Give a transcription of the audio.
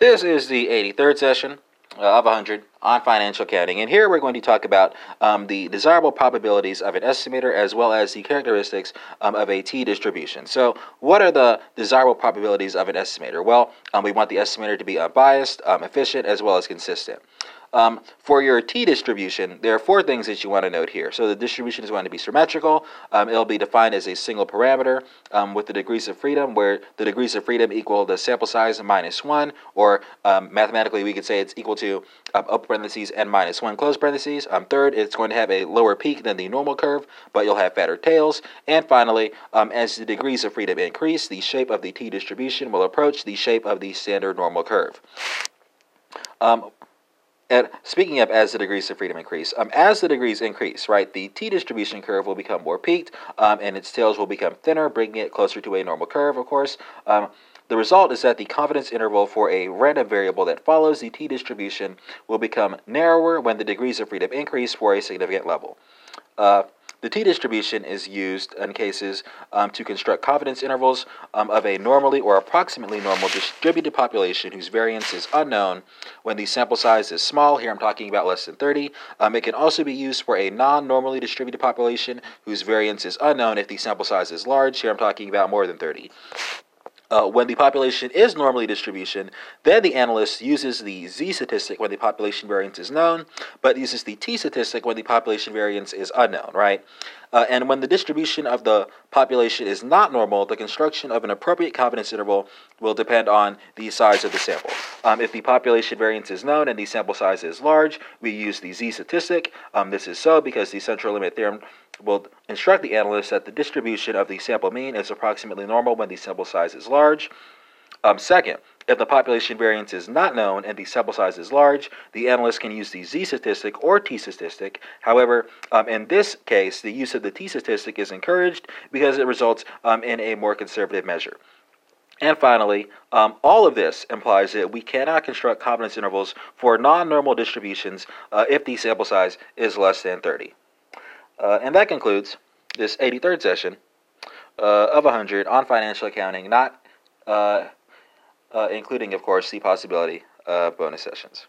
This is the 83rd session uh, of 100 on financial accounting, and here we're going to talk about um, the desirable probabilities of an estimator as well as the characteristics um, of a t distribution. So, what are the desirable probabilities of an estimator? Well, um, we want the estimator to be unbiased, um, efficient, as well as consistent. Um, for your t distribution, there are four things that you want to note here. So the distribution is going to be symmetrical. Um, it'll be defined as a single parameter um, with the degrees of freedom, where the degrees of freedom equal the sample size minus one, or um, mathematically we could say it's equal to um, open parentheses n minus one close parentheses. Um, third, it's going to have a lower peak than the normal curve, but you'll have fatter tails. And finally, as the degrees of freedom increase, the shape of the t distribution will approach the shape of the standard normal curve. Um, and speaking of as the degrees of freedom increase, um, as the degrees increase, right, the t distribution curve will become more peaked, um, and its tails will become thinner, bringing it closer to a normal curve. Of course, um, the result is that the confidence interval for a random variable that follows the t distribution will become narrower when the degrees of freedom increase for a significant level. Uh, the t-distribution is used in cases um, to construct confidence intervals um, of a normally or approximately normal distributed population whose variance is unknown when the sample size is small. Here I'm talking about less than 30. Um, it can also be used for a non-normally distributed population whose variance is unknown if the sample size is large. Here I'm talking about more than 30. Uh, when the population is normally distribution, then the analyst uses the z statistic when the population variance is known, but uses the t statistic when the population variance is unknown, right? Uh, and when the distribution of the population is not normal, the construction of an appropriate confidence interval will depend on the size of the sample. Um, if the population variance is known and the sample size is large, we use the z statistic. Um, this is so because the central limit theorem will instruct the analyst that the distribution of the sample mean is approximately normal when the sample size is large. Um, second, if the population variance is not known and the sample size is large, the analyst can use the z statistic or t statistic. However, um, in this case, the use of the t statistic is encouraged because it results um, in a more conservative measure. And finally, um, all of this implies that we cannot construct confidence intervals for non normal distributions uh, if the sample size is less than 30. Uh, and that concludes this 83rd session uh, of 100 on financial accounting, not uh, uh, including, of course, the possibility of bonus sessions.